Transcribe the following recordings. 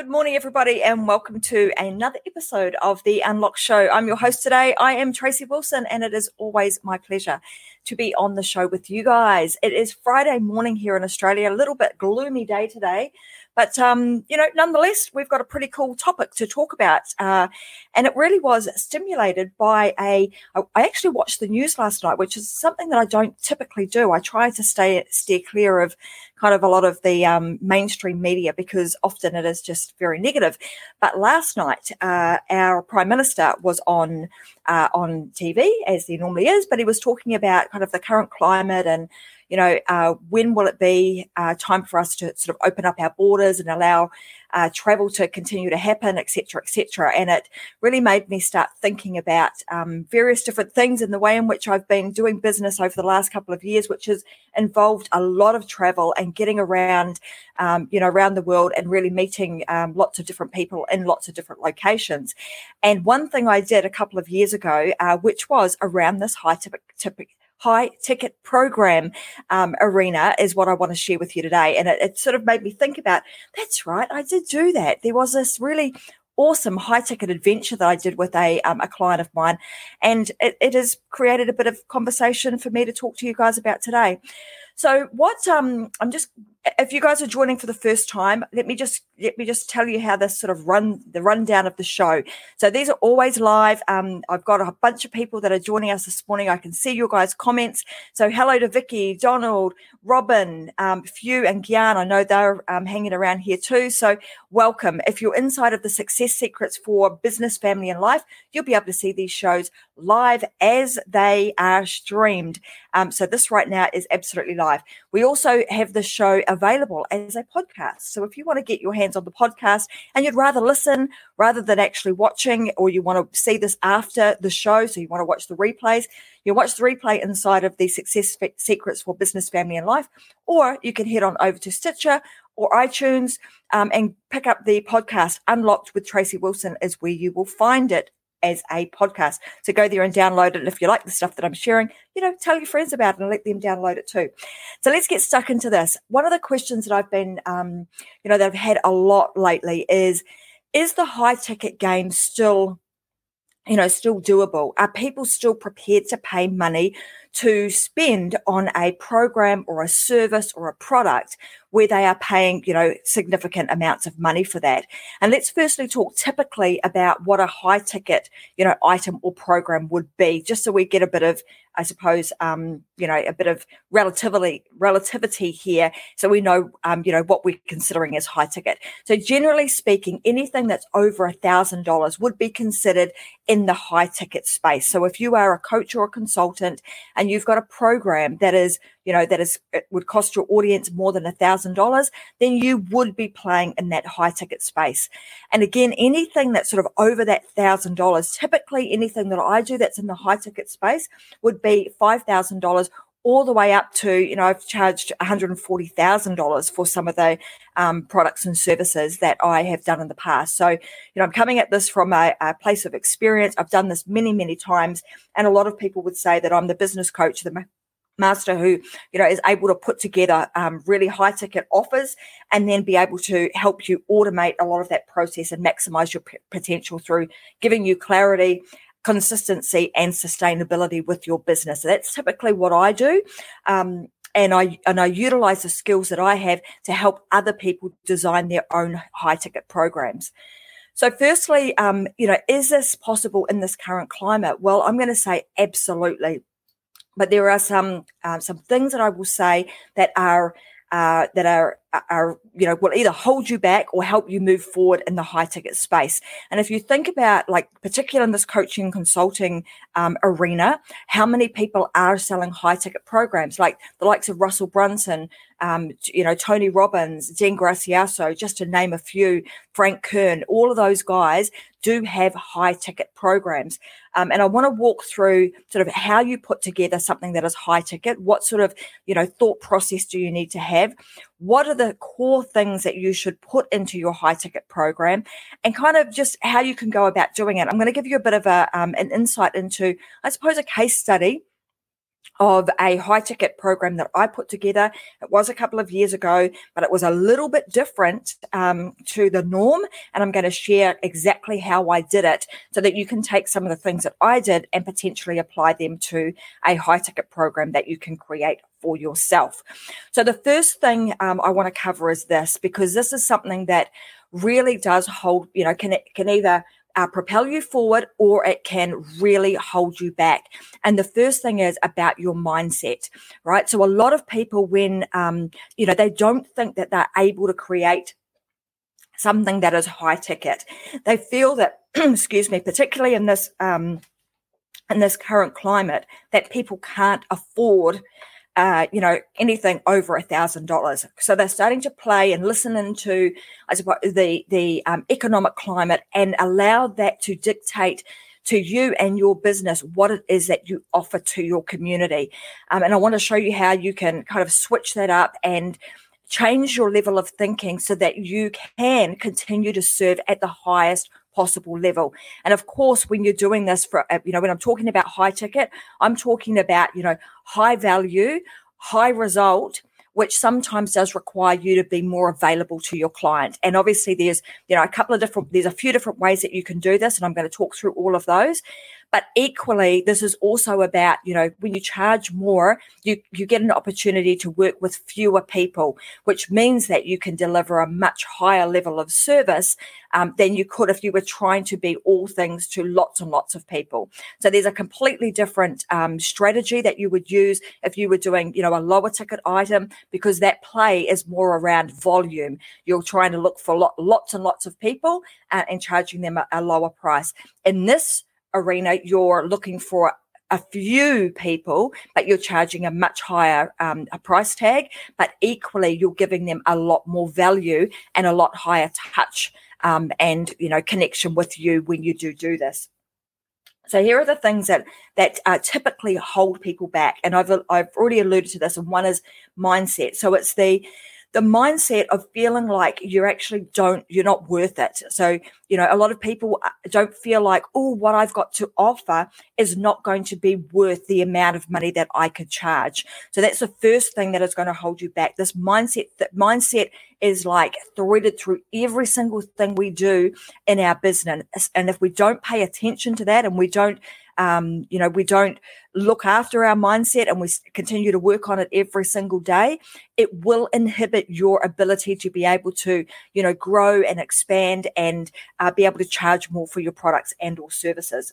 Good morning, everybody, and welcome to another episode of the Unlock Show. I'm your host today. I am Tracy Wilson, and it is always my pleasure to be on the show with you guys. It is Friday morning here in Australia, a little bit gloomy day today, but, um, you know, nonetheless, we've got a pretty cool topic to talk about. Uh, and it really was stimulated by a. I actually watched the news last night, which is something that I don't typically do. I try to stay steer clear of kind of a lot of the um, mainstream media because often it is just very negative. But last night, uh, our prime minister was on uh, on TV as he normally is, but he was talking about kind of the current climate and you know, uh, when will it be uh, time for us to sort of open up our borders and allow uh, travel to continue to happen, et cetera, et cetera. And it really made me start thinking about um, various different things in the way in which I've been doing business over the last couple of years, which has involved a lot of travel and getting around, um, you know, around the world and really meeting um, lots of different people in lots of different locations. And one thing I did a couple of years ago, uh, which was around this high typical high ticket program um, arena is what I want to share with you today. And it, it sort of made me think about that's right, I did do that. There was this really awesome high ticket adventure that I did with a, um, a client of mine. And it, it, has created a bit of conversation for me to talk to you guys about today. So what um, I'm just if you guys are joining for the first time, let me just let me just tell you how this sort of run the rundown of the show. So these are always live. Um, I've got a bunch of people that are joining us this morning. I can see your guys' comments. So hello to Vicky, Donald, Robin, um, Few, and Gyan. I know they're um, hanging around here too. So welcome. If you're inside of the Success Secrets for Business, Family, and Life, you'll be able to see these shows live as they are streamed. Um, so this right now is absolutely live. We also have the show available as a podcast. So if you want to get your hands on the podcast and you'd rather listen rather than actually watching, or you want to see this after the show, so you want to watch the replays, you watch the replay inside of the Success Secrets for Business, Family, and Life, or you can head on over to Stitcher or iTunes um, and pick up the podcast Unlocked with Tracy Wilson, is where you will find it as a podcast. So go there and download it. And if you like the stuff that I'm sharing, you know, tell your friends about it and let them download it too. So let's get stuck into this. One of the questions that I've been, um, you know, that I've had a lot lately is, is the high ticket game still, you know, still doable? Are people still prepared to pay money to spend on a program or a service or a product where they are paying, you know, significant amounts of money for that. And let's firstly talk typically about what a high ticket, you know, item or program would be, just so we get a bit of, I suppose, um, you know, a bit of relativity relativity here, so we know, um, you know, what we're considering as high ticket. So generally speaking, anything that's over a thousand dollars would be considered in the high ticket space. So if you are a coach or a consultant and you've got a program that is you know, that is it would cost your audience more than a thousand dollars, then you would be playing in that high ticket space. And again, anything that's sort of over that thousand dollars, typically anything that I do that's in the high ticket space would be five thousand dollars all the way up to, you know, I've charged $140,000 for some of the um, products and services that I have done in the past. So, you know, I'm coming at this from a, a, place of experience. I've done this many, many times. And a lot of people would say that I'm the business coach, the master who you know is able to put together um, really high ticket offers and then be able to help you automate a lot of that process and maximize your p- potential through giving you clarity consistency and sustainability with your business that's typically what i do um, and I and I utilize the skills that I have to help other people design their own high ticket programs. So, firstly, um, you know, is this possible in this current climate? Well, I'm going to say absolutely. But there are some uh, some things that I will say that are uh, that are are you know will either hold you back or help you move forward in the high ticket space. And if you think about like particularly in this coaching consulting um, arena, how many people are selling high ticket programs like the likes of Russell Brunson, um, you know Tony Robbins, Dean Graziosi, just to name a few, Frank Kern, all of those guys do have high ticket programs. Um, and I want to walk through sort of how you put together something that is high ticket. What sort of, you know, thought process do you need to have? What are the core things that you should put into your high ticket program and kind of just how you can go about doing it? I'm going to give you a bit of a, um, an insight into, I suppose, a case study of a high ticket program that I put together. It was a couple of years ago, but it was a little bit different um, to the norm. And I'm going to share exactly how I did it so that you can take some of the things that I did and potentially apply them to a high ticket program that you can create for yourself. So the first thing um, I want to cover is this because this is something that really does hold, you know, can can either uh, propel you forward or it can really hold you back. And the first thing is about your mindset, right? So a lot of people, when, um, you know, they don't think that they're able to create something that is high ticket, they feel that, excuse me, particularly in this, um, in this current climate, that people can't afford uh, you know, anything over a thousand dollars. So they're starting to play and listen into, I suppose, the the um, economic climate and allow that to dictate to you and your business what it is that you offer to your community. Um, and I want to show you how you can kind of switch that up and change your level of thinking so that you can continue to serve at the highest possible level. And of course, when you're doing this for, uh, you know, when I'm talking about high ticket, I'm talking about, you know, high value, high result, which sometimes does require you to be more available to your client. And obviously, there's, you know, a couple of different, there's a few different ways that you can do this. And I'm going to talk through all of those. But equally, this is also about, you know, when you charge more, you, you get an opportunity to work with fewer people, which means that you can deliver a much higher level of service um, than you could if you were trying to be all things to lots and lots of people. So there's a completely different um, strategy that you would use if you were doing, you know, a lower ticket item because that play is more around volume. You're trying to look for lot, lots and lots of people uh, and charging them a, a lower price. In this arena, you're looking for a few people, but you're charging a much higher um, a price tag. But equally, you're giving them a lot more value and a lot higher touch um, and you know connection with you when you do do this. So here are the things that that uh, typically hold people back, and I've I've already alluded to this. And one is mindset. So it's the the mindset of feeling like you're actually don't you're not worth it. So you know a lot of people uh, don't feel like oh what i've got to offer is not going to be worth the amount of money that i could charge. So that's the first thing that is going to hold you back. This mindset that mindset is like threaded through every single thing we do in our business. And if we don't pay attention to that and we don't um, you know, we don't look after our mindset and we continue to work on it every single day, it will inhibit your ability to be able to, you know, grow and expand and uh, be able to charge more for your products and or services.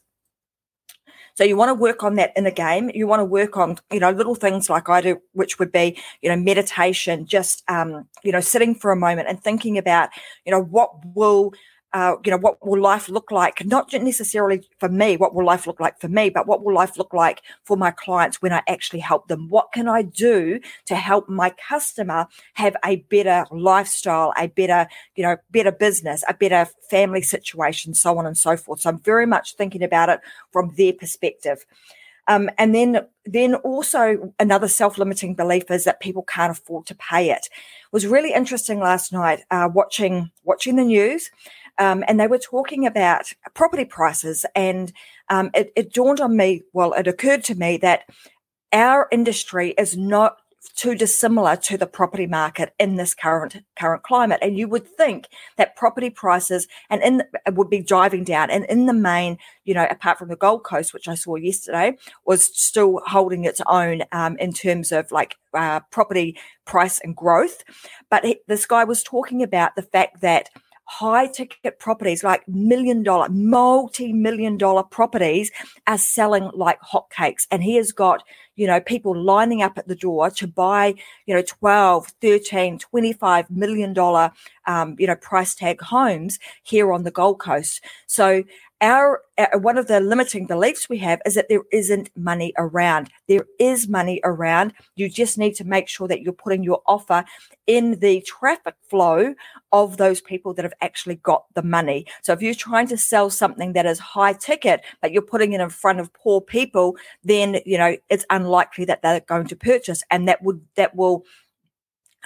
So you want to work on that in a game. You want to work on, you know, little things like I do, which would be, you know, meditation, just, um, you know, sitting for a moment and thinking about, you know, what will uh, you know, what will life look like? Not necessarily for me, what will life look like for me, but what will life look like for my clients when I actually help them? What can I do to help my customer have a better lifestyle, a better, you know, better business, a better family situation, so on and so forth. So I'm very much thinking about it from their perspective. Um, and then, then also another self-limiting belief is that people can't afford to pay it. It was really interesting last night uh, watching watching the news um, and they were talking about property prices. And um, it, it dawned on me, well, it occurred to me that our industry is not too dissimilar to the property market in this current current climate and you would think that property prices and in would be driving down and in the main you know apart from the gold coast which i saw yesterday was still holding its own um, in terms of like uh, property price and growth but he, this guy was talking about the fact that high ticket properties, like million dollar, multi million dollar properties, are selling like hotcakes. And he has got, you know, people lining up at the door to buy, you know, 12, 13, 25 million dollar, um, you know, price tag homes here on the Gold Coast. So our uh, one of the limiting beliefs we have is that there isn't money around. There is money around. You just need to make sure that you're putting your offer in the traffic flow of those people that have actually got the money. So if you're trying to sell something that is high ticket, but you're putting it in front of poor people, then you know it's unlikely that they're going to purchase, and that would that will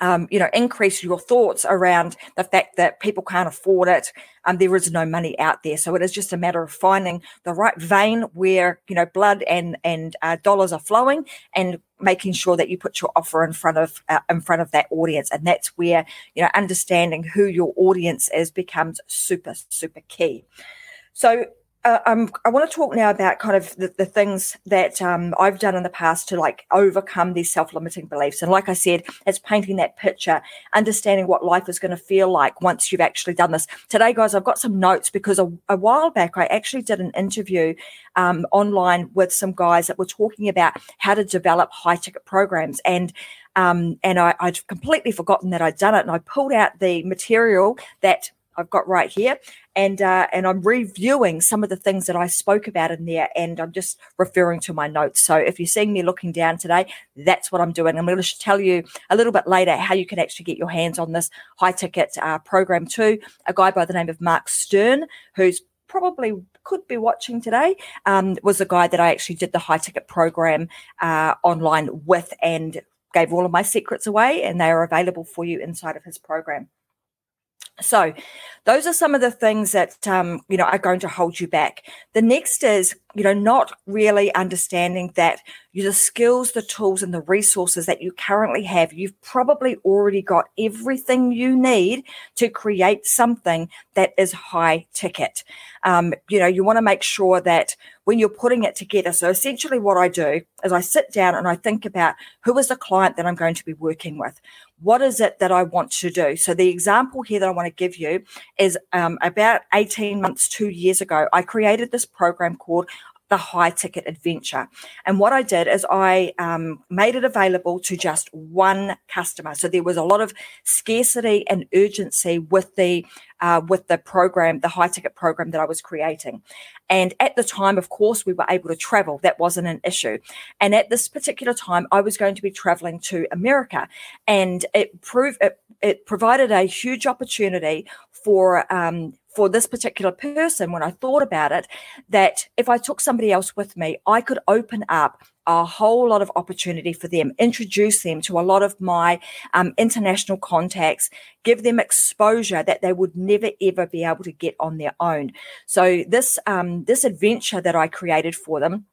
um, you know, increase your thoughts around the fact that people can't afford it. Um, there is no money out there, so it is just a matter of finding the right vein where you know blood and and uh, dollars are flowing, and making sure that you put your offer in front of uh, in front of that audience, and that's where you know understanding who your audience is becomes super super key. So uh, um, I want to talk now about kind of the, the things that um, I've done in the past to like overcome these self-limiting beliefs. And like I said, it's painting that picture, understanding what life is going to feel like once you've actually done this. Today, guys, I've got some notes because a, a while back I actually did an interview um, online with some guys that were talking about how to develop high-ticket programs and um, and I, I'd completely forgotten that I'd done it. And I pulled out the material that I've got right here, and uh, and I'm reviewing some of the things that I spoke about in there, and I'm just referring to my notes. So if you're seeing me looking down today, that's what I'm doing. I'm going to tell you a little bit later how you can actually get your hands on this high ticket uh, program too. A guy by the name of Mark Stern, who's probably could be watching today, um, was a guy that I actually did the high ticket program uh, online with, and gave all of my secrets away, and they are available for you inside of his program. So, those are some of the things that um, you know are going to hold you back. The next is you know not really understanding that the skills, the tools, and the resources that you currently have, you've probably already got everything you need to create something that is high ticket. Um, you know, you want to make sure that when you're putting it together. So essentially, what I do is I sit down and I think about who is the client that I'm going to be working with what is it that I want to do? So the example here that I want to give you is um, about 18 months, two years ago, I created this program called the high ticket adventure. And what I did is I um, made it available to just one customer. So there was a lot of scarcity and urgency with the uh, with the program, the high ticket program that I was creating. And at the time, of course, we were able to travel. That wasn't an issue. And at this particular time, I was going to be traveling to America, and it proved it, it provided a huge opportunity for um, for this particular person when I thought about it that if I took somebody else with me, I could open up a whole lot of opportunity for them, introduce them to a lot of my um, international contacts, give them exposure that they would never ever be able to get on their own. So this um, this adventure that I created for them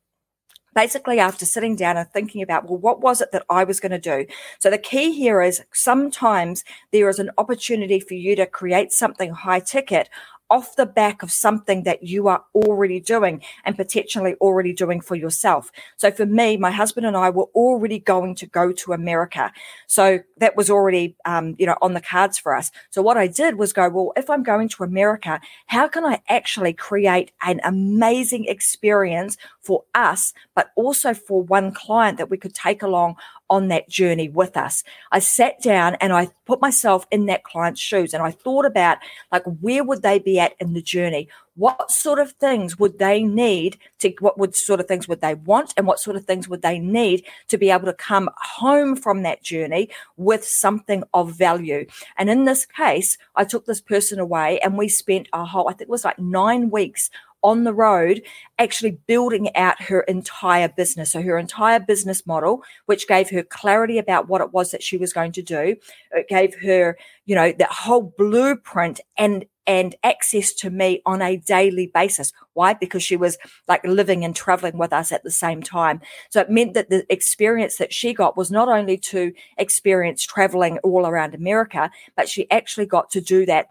basically after sitting down and thinking about well what was it that i was going to do? So the key here is sometimes there is an opportunity for you to create something high ticket off the back of something that you are already doing and potentially already doing for yourself. So for me, my husband and I were already going to go to America. So that was already, um, you know, on the cards for us. So what I did was go, well, if I'm going to America, how can I actually create an amazing experience for us, but also for one client that we could take along on that journey with us. I sat down and I put myself in that client's shoes and I thought about like where would they be at in the journey? What sort of things would they need to what would sort of things would they want and what sort of things would they need to be able to come home from that journey with something of value? And in this case, I took this person away and we spent a whole I think it was like 9 weeks on the road actually building out her entire business. So, her entire business model, which gave her clarity about what it was that she was going to do, it gave her, you know, that whole blueprint and and access to me on a daily basis. Why? Because she was like living and traveling with us at the same time. So it meant that the experience that she got was not only to experience traveling all around America, but she actually got to do that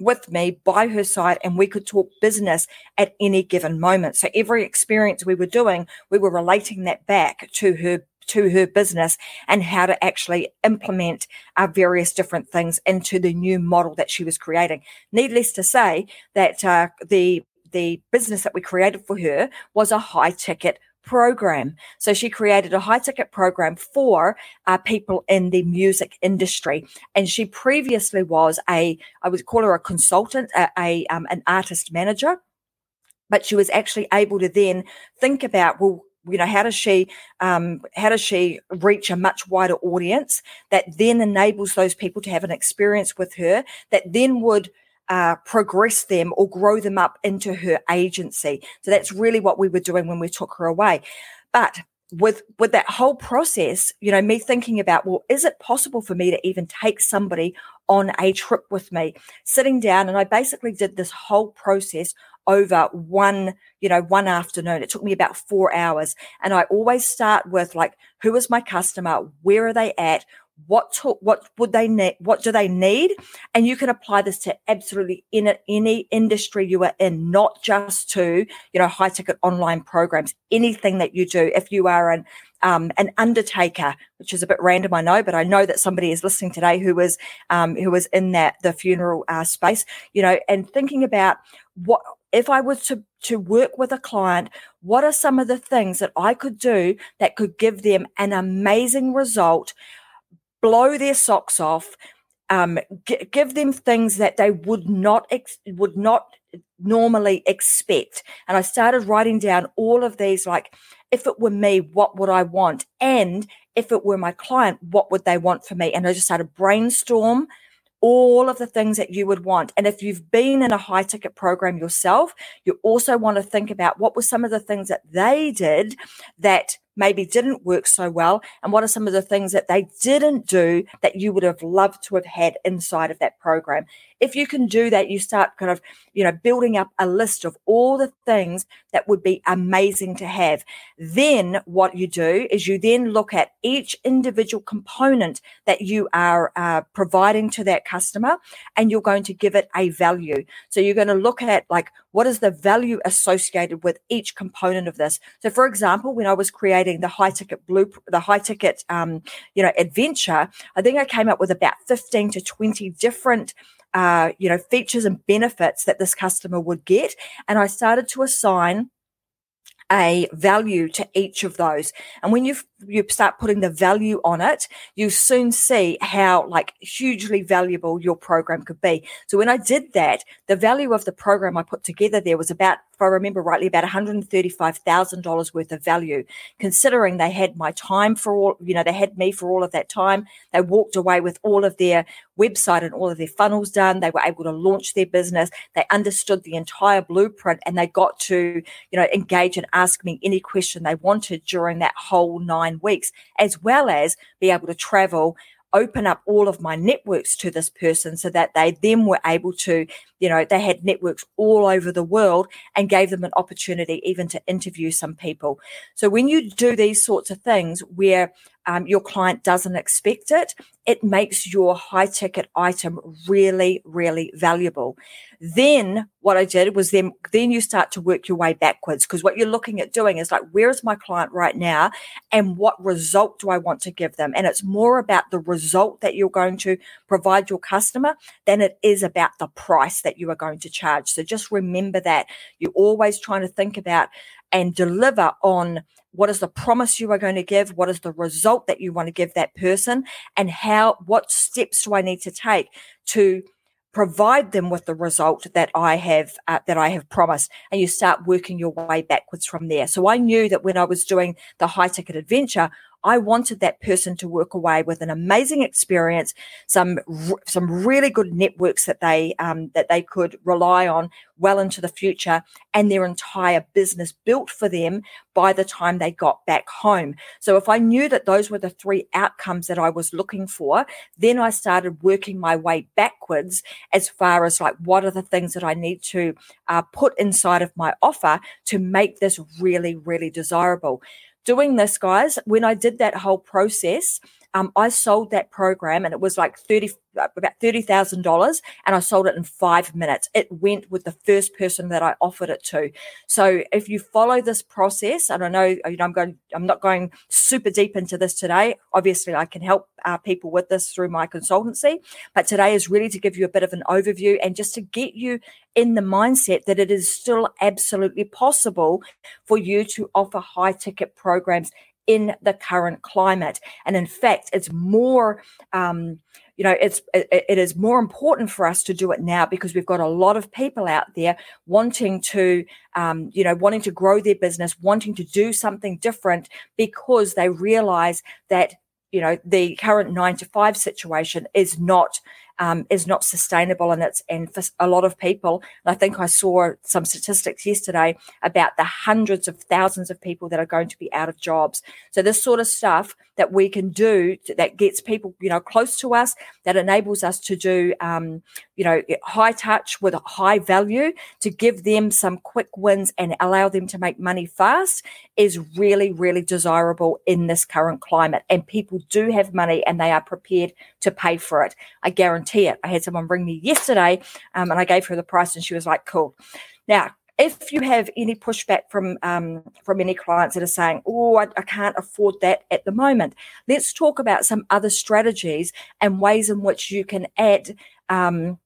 with me by her side and we could talk business at any given moment. So every experience we were doing, we were relating that back to her to her business and how to actually implement our various different things into the new model that she was creating. Needless to say that uh, the the business that we created for her was a high ticket program. So she created a high ticket program for uh, people in the music industry. And she previously was a, I would call her a consultant, a, a um, an artist manager. But she was actually able to then think about, well, you know how does she um, how does she reach a much wider audience that then enables those people to have an experience with her that then would uh, progress them or grow them up into her agency. So that's really what we were doing when we took her away. But with with that whole process, you know, me thinking about, well, is it possible for me to even take somebody on a trip with me? Sitting down, and I basically did this whole process over one, you know, one afternoon. It took me about four hours. And I always start with like, who is my customer? Where are they at? what to, what would they need what do they need and you can apply this to absolutely in any industry you are in not just to you know high ticket online programs anything that you do if you are an um, an undertaker which is a bit random i know but i know that somebody is listening today who was um, who was in that the funeral uh, space you know and thinking about what if i was to to work with a client what are some of the things that i could do that could give them an amazing result blow their socks off, um, g- give them things that they would not ex- would not normally expect. And I started writing down all of these, like, if it were me, what would I want? And if it were my client, what would they want for me? And I just started brainstorm all of the things that you would want. And if you've been in a high ticket program yourself, you also want to think about what were some of the things that they did that maybe didn't work so well and what are some of the things that they didn't do that you would have loved to have had inside of that program? If you can do that you start kind of you know building up a list of all the things that would be amazing to have. Then what you do is you then look at each individual component that you are uh, providing to that customer and you're going to give it a value. So you're going to look at like what is the value associated with each component of this so for example when i was creating the high ticket blue, the high ticket, um, you know, adventure, I think I came up with about 15 to 20 different uh, you know, features and benefits that this customer would get. And I started to assign a value to each of those. And when you you start putting the value on it, you soon see how like hugely valuable your program could be. So when I did that, the value of the program I put together there was about if I remember rightly, about $135,000 worth of value, considering they had my time for all, you know, they had me for all of that time. They walked away with all of their website and all of their funnels done. They were able to launch their business. They understood the entire blueprint and they got to, you know, engage and ask me any question they wanted during that whole nine weeks, as well as be able to travel open up all of my networks to this person so that they then were able to, you know, they had networks all over the world and gave them an opportunity even to interview some people. So when you do these sorts of things where um, your client doesn't expect it, it makes your high ticket item really, really valuable. Then what I did was then, then you start to work your way backwards because what you're looking at doing is like, where is my client right now? And what result do I want to give them? And it's more about the result that you're going to provide your customer than it is about the price that you are going to charge. So just remember that you're always trying to think about and deliver on what is the promise you are going to give what is the result that you want to give that person and how what steps do i need to take to provide them with the result that i have uh, that i have promised and you start working your way backwards from there so i knew that when i was doing the high ticket adventure I wanted that person to work away with an amazing experience, some some really good networks that they um, that they could rely on well into the future, and their entire business built for them by the time they got back home. So if I knew that those were the three outcomes that I was looking for, then I started working my way backwards as far as like what are the things that I need to uh, put inside of my offer to make this really really desirable doing this, guys, when I did that whole process, um, I sold that program and it was like 30, about $30,000 and I sold it in five minutes. It went with the first person that I offered it to. So if you follow this process, and I know, you know I'm going, I'm not going super deep into this today. Obviously, I can help uh, people with this through my consultancy, but today is really to give you a bit of an overview and just to get you in the mindset that it is still absolutely possible for you to offer high ticket programs in the current climate. And in fact, it's more, um, you know, it's it, it is more important for us to do it now because we've got a lot of people out there wanting to, um, you know, wanting to grow their business, wanting to do something different because they realize that you know the current nine to five situation is not um, is not sustainable and it's and for a lot of people i think i saw some statistics yesterday about the hundreds of thousands of people that are going to be out of jobs. So this sort of stuff that we can do that gets people you know close to us that enables us to do um, you know high touch with high value to give them some quick wins and allow them to make money fast is really really desirable in this current climate. And people do have money and they are prepared to pay for it. I guarantee it i had someone ring me yesterday um, and i gave her the price and she was like cool. Now if you have any pushback from um, from any clients that are saying, "Oh, I, I, can't afford that at the moment," let's talk about some other strategies and ways in which you can add um,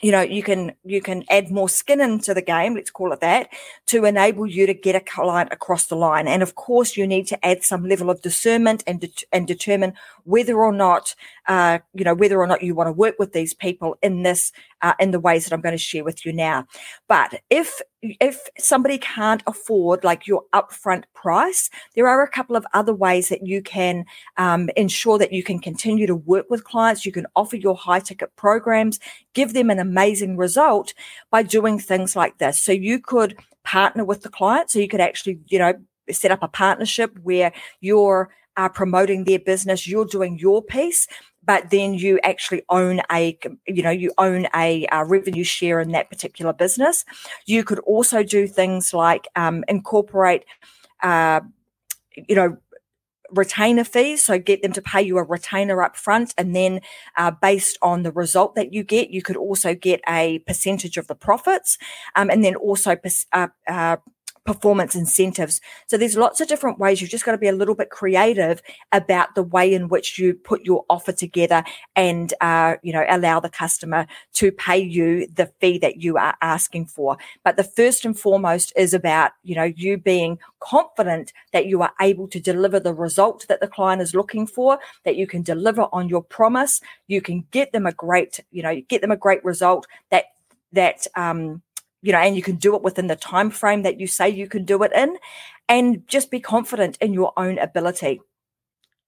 you know you can you can add more skin into the game let's call it that to enable you to get a client across the line. And of course you need to add some level of discernment and de- and determine whether or not uh, you know whether or not you want to work with these people in this uh, in the ways that I'm going to share with you now. But if if somebody can't afford like your upfront price, there are a couple of other ways that you can um, ensure that you can continue to work with clients. You can offer your high ticket programs, give them an amazing result by doing things like this. So you could partner with the client. So you could actually, you know, set up a partnership where you're uh, promoting their business, you're doing your piece, but then you actually own a you know you own a, a revenue share in that particular business. You could also do things like um, incorporate uh, you know retainer fees so get them to pay you a retainer up front and then uh, based on the result that you get you could also get a percentage of the profits um, and then also uh, uh, performance incentives. So there's lots of different ways. You've just got to be a little bit creative about the way in which you put your offer together and, uh, you know, allow the customer to pay you the fee that you are asking for. But the first and foremost is about, you know, you being confident that you are able to deliver the result that the client is looking for, that you can deliver on your promise. You can get them a great, you know, get them a great result that, that, um, you know and you can do it within the time frame that you say you can do it in and just be confident in your own ability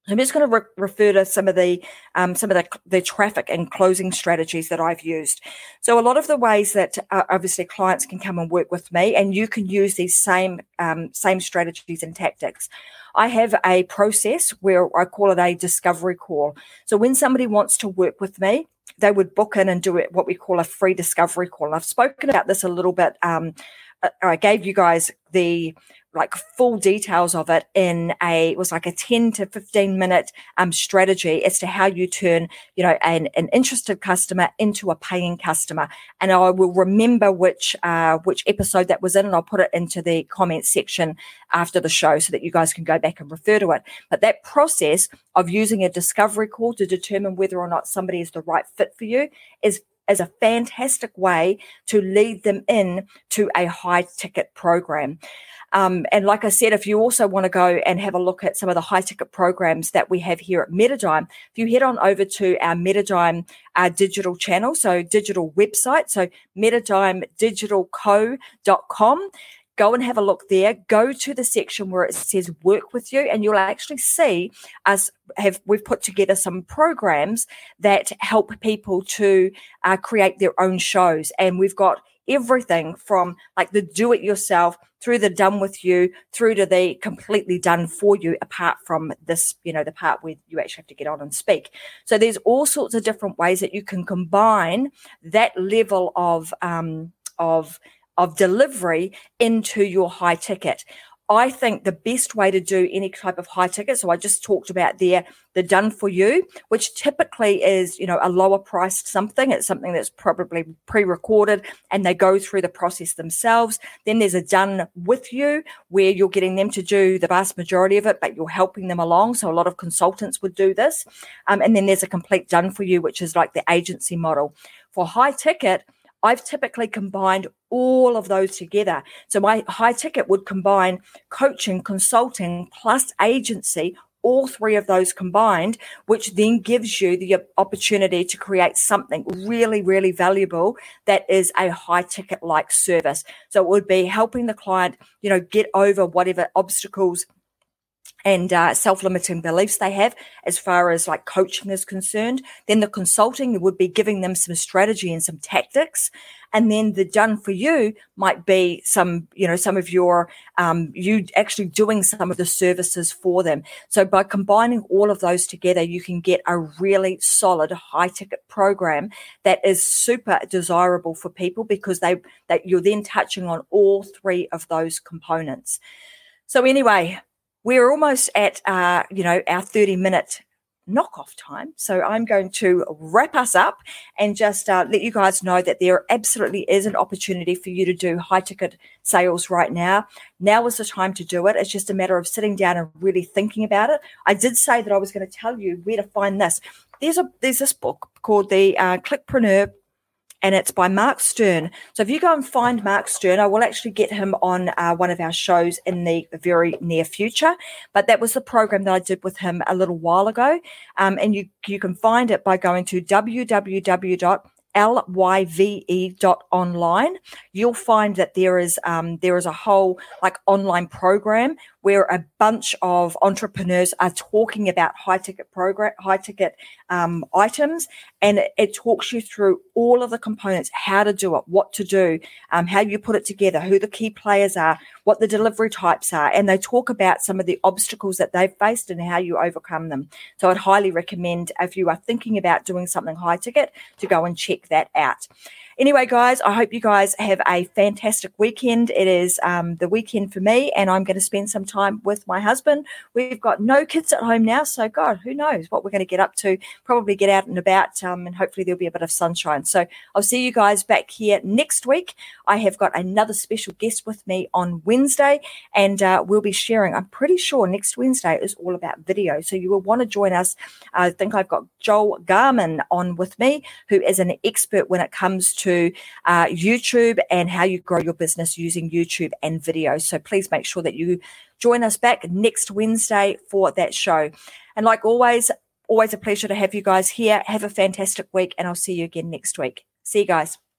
I'm just going to re- refer to some of the um, some of the, the traffic and closing strategies that I've used. So a lot of the ways that uh, obviously clients can come and work with me, and you can use these same um, same strategies and tactics. I have a process where I call it a discovery call. So when somebody wants to work with me, they would book in and do it what we call a free discovery call. I've spoken about this a little bit. Um, I gave you guys the like full details of it in a it was like a 10 to 15 minute um, strategy as to how you turn you know an, an interested customer into a paying customer. And i will remember which uh, which episode that was in and i'll put it into the comment section after the show so that you guys can go back and refer to it. But that process of using a discovery call to determine whether or not somebody is the right fit for you is is a fantastic way to lead them in to a high ticket program. Um, and like I said, if you also want to go and have a look at some of the high ticket programs that we have here at Metadime, if you head on over to our Metadime uh, digital channel, so digital website, so metadimedigitalco.com, go and have a look there. Go to the section where it says work with you, and you'll actually see us have we've put together some programs that help people to uh, create their own shows, and we've got everything from like the do it yourself through the done with you through to the completely done for you apart from this you know the part where you actually have to get on and speak so there's all sorts of different ways that you can combine that level of um of of delivery into your high ticket I think the best way to do any type of high ticket, so I just talked about there, the done for you, which typically is, you know, a lower priced something. It's something that's probably pre recorded and they go through the process themselves. Then there's a done with you where you're getting them to do the vast majority of it, but you're helping them along. So a lot of consultants would do this. Um, and then there's a complete done for you, which is like the agency model. For high ticket, I've typically combined all of those together. So my high ticket would combine coaching, consulting, plus agency, all three of those combined, which then gives you the opportunity to create something really, really valuable that is a high ticket like service. So it would be helping the client, you know, get over whatever obstacles and uh, self-limiting beliefs they have as far as like coaching is concerned then the consulting would be giving them some strategy and some tactics. And then the done for you might be some you know some of your um, you actually doing some of the services for them. So by combining all of those together you can get a really solid high ticket program that is super desirable for people because they that you're then touching on all three of those components. So anyway we're almost at uh, you know our 30 minute knockoff time. So I'm going to wrap us up and just uh, let you guys know that there absolutely is an opportunity for you to do high ticket sales right now. Now is the time to do it. It's just a matter of sitting down and really thinking about it. I did say that I was going to tell you where to find this. There's a there's this book called the uh, Clickpreneur and it's by Mark Stern. So if you go and find Mark Stern, I will actually get him on uh, one of our shows in the very near future. But that was the program that I did with him a little while ago, um, and you you can find it by going to www lyve.online, you'll find that there is um, there is a whole like online program where a bunch of entrepreneurs are talking about high ticket program, high ticket um, items, and it, it, talks you through all of the components, how to do it, what to do, um, how you put it together, who the key players are, what the delivery types are, and they talk about some of the obstacles that they've faced and how you overcome them. So I'd highly recommend if you are thinking about doing something high ticket to go and check that out. Anyway, guys, I hope you guys have a fantastic weekend. It is um, the weekend for me, and I'm going to spend some time with my husband. We've got no kids at home now, so God, who knows what we're going to get up to? Probably get out and about, um, and hopefully there'll be a bit of sunshine. So I'll see you guys back here next week. I have got another special guest with me on Wednesday, and uh, we'll be sharing. I'm pretty sure next Wednesday is all about video, so you will want to join us. I think I've got Joel Garman on with me, who is an expert when it comes to to uh, YouTube and how you grow your business using YouTube and video. So please make sure that you join us back next Wednesday for that show. And like always, always a pleasure to have you guys here. Have a fantastic week, and I'll see you again next week. See you guys.